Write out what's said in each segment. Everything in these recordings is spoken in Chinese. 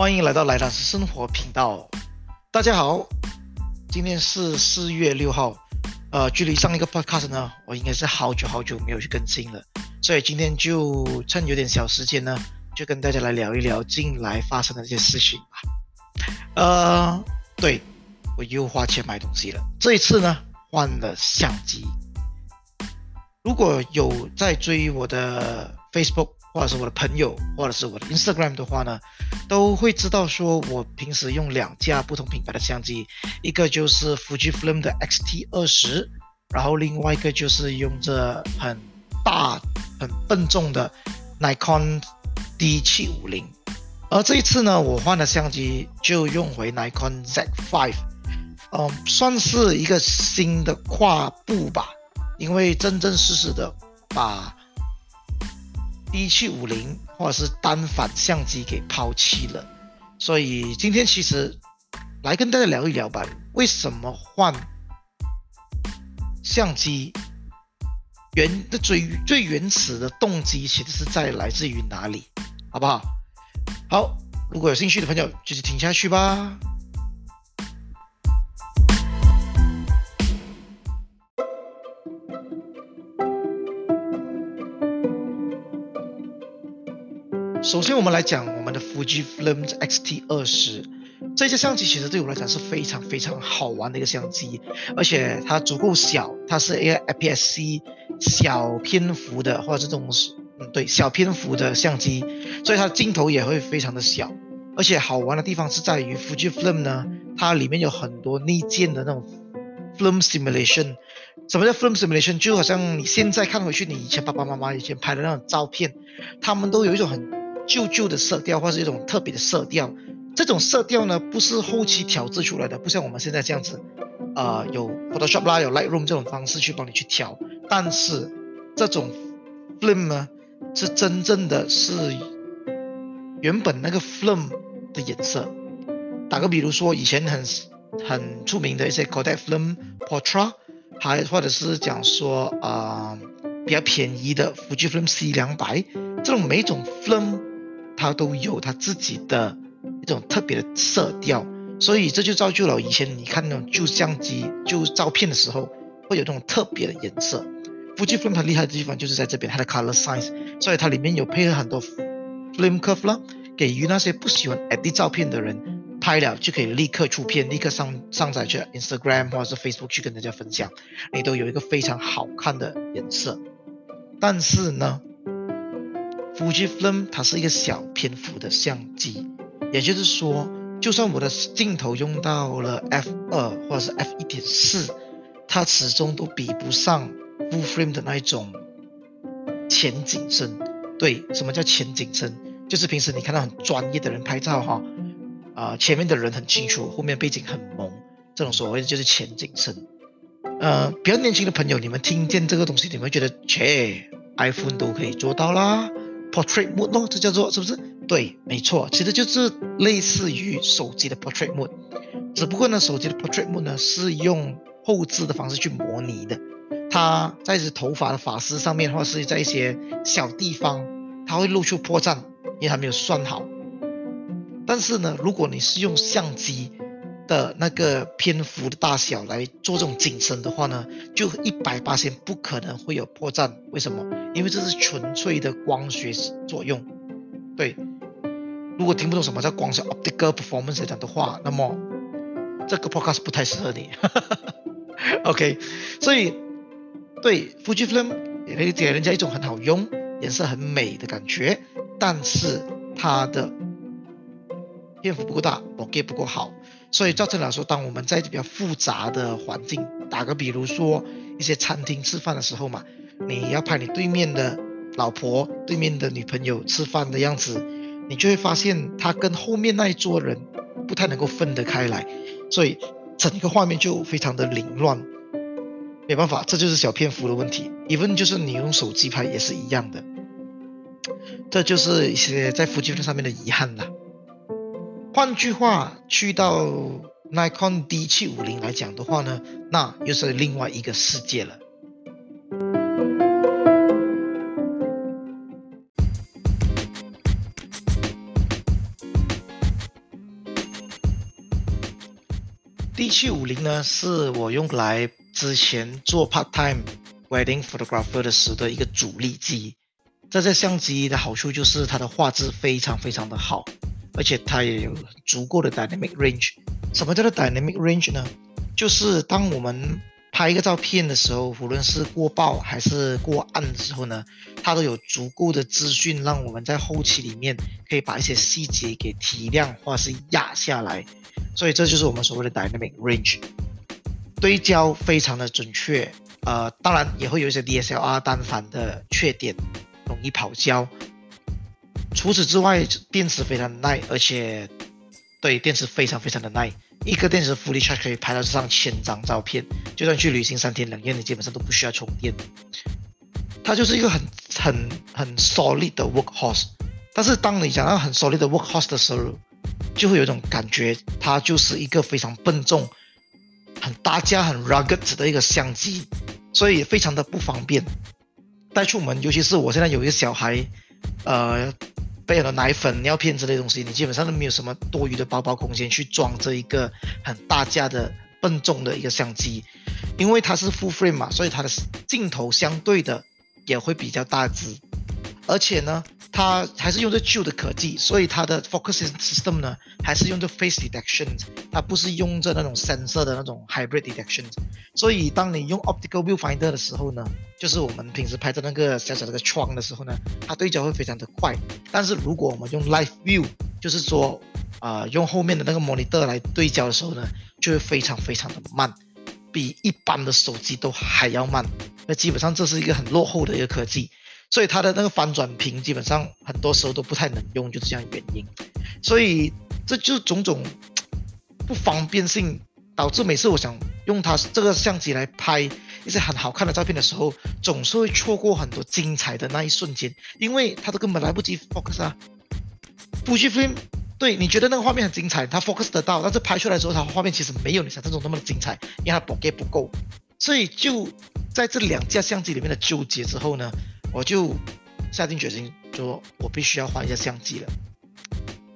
欢迎来到莱达斯生活频道。大家好，今天是四月六号，呃，距离上一个 podcast 呢，我应该是好久好久没有去更新了，所以今天就趁有点小时间呢，就跟大家来聊一聊近来发生的这些事情吧。呃，对，我又花钱买东西了，这一次呢，换了相机。如果有在追我的 Facebook，或者是我的朋友，或者是我的 Instagram 的话呢，都会知道说我平时用两架不同品牌的相机，一个就是 Fujifilm 的 X-T20，然后另外一个就是用着很大很笨重的 Nikon D750。而这一次呢，我换了相机就用回 Nikon Z5，嗯，算是一个新的跨步吧，因为真真实实的把。D750 或者是单反相机给抛弃了，所以今天其实来跟大家聊一聊吧，为什么换相机？原的最最原始的动机其实是在来自于哪里？好不好？好，如果有兴趣的朋友，继续听下去吧。首先，我们来讲我们的 Fujifilm X-T20 这些相机，其实对我来讲是非常非常好玩的一个相机，而且它足够小，它是一个 APS-C 小篇幅的，或者这种嗯对小篇幅的相机，所以它的镜头也会非常的小。而且好玩的地方是在于 Fujifilm 呢，它里面有很多内建的那种 film simulation。什么叫 film simulation？就好像你现在看回去，你以前爸爸妈妈以前拍的那种照片，他们都有一种很旧旧的色调，或是一种特别的色调。这种色调呢，不是后期调制出来的，不像我们现在这样子，呃，有 Photoshop 啦，有 Lightroom 这种方式去帮你去调。但是这种 film 呢，是真正的是原本那个 film 的颜色。打个比如说，以前很很出名的一些 Kodak Film Portra，还或者是讲说啊、比较便宜的 Fujifilm C 两百，这种每种 film。它都有它自己的一种特别的色调，所以这就造就了以前你看那种旧相机、旧照片的时候，会有这种特别的颜色。Fujifilm 它厉害的地方就是在这边，它的 color science，所以它里面有配合很多 film curve 啦，给予那些不喜欢 edit 照片的人拍了就可以立刻出片，立刻上上载去 Instagram 或者是 Facebook 去跟大家分享，你都有一个非常好看的颜色。但是呢，Fujifilm 它是一个小篇幅的相机，也就是说，就算我的镜头用到了 f 二或者是 f 一点四，它始终都比不上 full frame 的那一种前景深。对，什么叫前景深？就是平时你看到很专业的人拍照哈，啊、前面的人很清楚，后面背景很朦，这种所谓的就是前景深。呃，比较年轻的朋友，你们听见这个东西，你们觉得，切，iPhone 都可以做到啦。Portrait mode 咯，这叫做是不是？对，没错，其实就是类似于手机的 Portrait mode，只不过呢，手机的 Portrait mode 呢是用后置的方式去模拟的，它在一些头发的发丝上面，或者是在一些小地方，它会露出破绽，因为它没有算好。但是呢，如果你是用相机，的那个篇幅的大小来做这种景深的话呢，就一百八千不可能会有破绽。为什么？因为这是纯粹的光学作用。对，如果听不懂什么叫光学 optical performance 来讲的话，那么这个 podcast 不太适合你。OK，所以对 Fujifilm 也可以给人家一种很好用、颜色很美的感觉，但是它的篇幅不够大，我 get 不够好。所以，照正来说，当我们在比较复杂的环境，打个比如说一些餐厅吃饭的时候嘛，你要拍你对面的老婆、对面的女朋友吃饭的样子，你就会发现他跟后面那一桌人不太能够分得开来，所以整个画面就非常的凌乱。没办法，这就是小篇幅的问题。even 就是你用手机拍也是一样的，这就是一些在夫妻上面的遗憾了。换句话，去到 Nikon D 七五零来讲的话呢，那又是另外一个世界了。D 七五零呢，是我用来之前做 part time wedding photographer 的时的一个主力机。这台相机的好处就是它的画质非常非常的好，而且它也有足够的 dynamic range。什么叫做 dynamic range 呢？就是当我们拍一个照片的时候，无论是过曝还是过暗的时候呢，它都有足够的资讯，让我们在后期里面可以把一些细节给提亮或是压下来。所以这就是我们所谓的 dynamic range。对焦非常的准确，呃，当然也会有一些 DSLR 单反的缺点。容易跑焦。除此之外，电池非常耐，而且对电池非常非常的耐。一个电池 fully charge 可以拍到上千张照片，就算去旅行三天两夜，你基本上都不需要充电。它就是一个很很很 solid 的 workhorse。但是当你讲到很 solid 的 workhorse 的时候，就会有一种感觉，它就是一个非常笨重、很大架、很 rugged 的一个相机，所以非常的不方便。带出门，尤其是我现在有一个小孩，呃，备有了奶粉、尿片之类的东西，你基本上都没有什么多余的包包空间去装这一个很大架的笨重的一个相机，因为它是 full frame 嘛，所以它的镜头相对的也会比较大只，而且呢。它还是用着旧的科技，所以它的 focus system 呢，还是用着 face detection，它不是用着那种 sensor 的那种 hybrid detection。所以当你用 optical viewfinder 的时候呢，就是我们平时拍的那个小小的个窗的时候呢，它对焦会非常的快。但是如果我们用 live view，就是说啊、呃，用后面的那个 monitor 来对焦的时候呢，就会非常非常的慢，比一般的手机都还要慢。那基本上这是一个很落后的一个科技。所以它的那个翻转屏基本上很多时候都不太能用，就是这样原因。所以这就是种种不方便性，导致每次我想用它这个相机来拍一些很好看的照片的时候，总是会错过很多精彩的那一瞬间，因为它都根本来不及 focus 啊。Fujifilm，对，你觉得那个画面很精彩，它 focus 得到，但是拍出来之后，它画面其实没有你想象中那么的精彩，因为它 bokeh 不够。所以就在这两架相机里面的纠结之后呢，我就下定决心说，我必须要换一下相机了。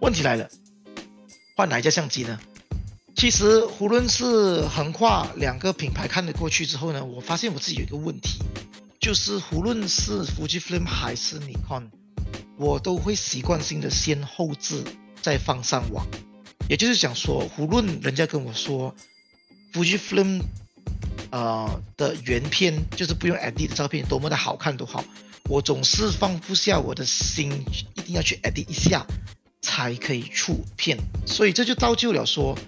问题来了，换哪一架相机呢？其实，无论是横跨两个品牌看得过去之后呢，我发现我自己有一个问题，就是无论是 Fujifilm 还是 Nikon，我都会习惯性的先后置再放上网。也就是讲说，无论人家跟我说 Fujifilm。呃的原片就是不用 ID 的照片，多么的好看都好，我总是放不下我的心，一定要去 edit 一下才可以出片，所以这就造就了说，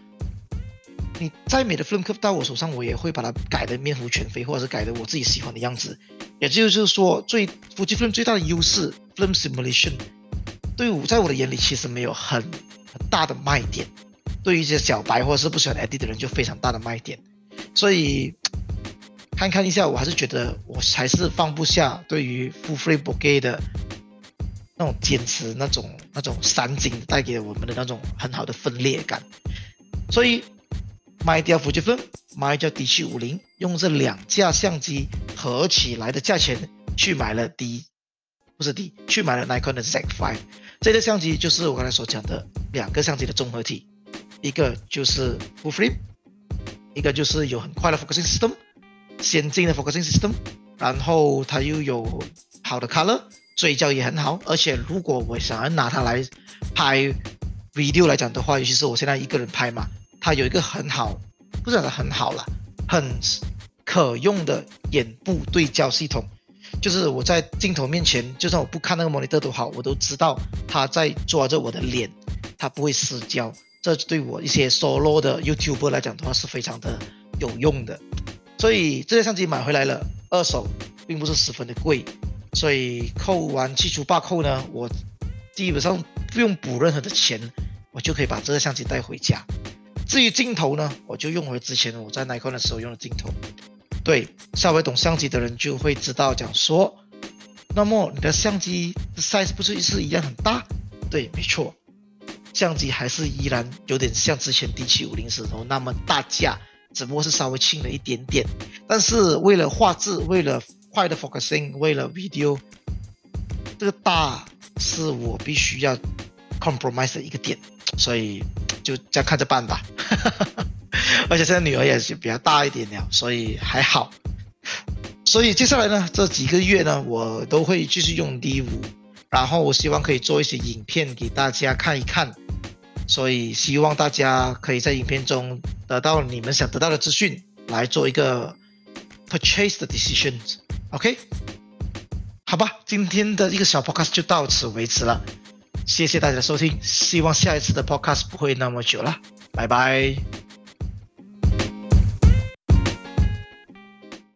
你再美的 film clip 到我手上，我也会把它改得面目全非，或者是改得我自己喜欢的样子。也就是说，最 Fujifilm 最大的优势，film simulation，对我在我的眼里其实没有很很大的卖点，对于一些小白或者是不喜欢 edit 的人就非常大的卖点，所以。看看一下，我还是觉得我还是放不下对于 full free bokeh 的那种坚持，那种那种散景带给我们的那种很好的分裂感，所以卖掉 Fujifilm，卖掉 D750，用这两架相机合起来的价钱去买了 D，不是 D，去买了 Nikon 的 Z5，这个相机就是我刚才所讲的两个相机的综合体，一个就是 full frame，一个就是有很快的 focusing system。先进的 focusing system，然后它又有好的 color，对焦也很好。而且如果我想要拿它来拍 video 来讲的话，尤其是我现在一个人拍嘛，它有一个很好，不是讲的很好啦，很可用的眼部对焦系统。就是我在镜头面前，就算我不看那个 monitor 都好，我都知道它在抓着我的脸，它不会失焦。这对我一些 solo 的 YouTuber 来讲的话是非常的有用的。所以这台相机买回来了，二手，并不是十分的贵，所以扣完去除八扣呢，我基本上不用补任何的钱，我就可以把这个相机带回家。至于镜头呢，我就用回之前我在 Nikon 的时候用的镜头。对，稍微懂相机的人就会知道讲说，那么你的相机 size 不是是一样很大？对，没错，相机还是依然有点像之前 D750 时候那么大架。只不过是稍微轻了一点点，但是为了画质，为了快的 focusing，为了 video，这个大是我必须要 compromise 的一个点，所以就这样看着办吧。而且现在女儿也是比较大一点了，所以还好。所以接下来呢，这几个月呢，我都会继续用 D5，然后我希望可以做一些影片给大家看一看。所以希望大家可以在影片中得到你们想得到的资讯，来做一个 purchase 的 decisions。OK，好吧，今天的一个小 podcast 就到此为止了。谢谢大家的收听，希望下一次的 podcast 不会那么久了，拜拜。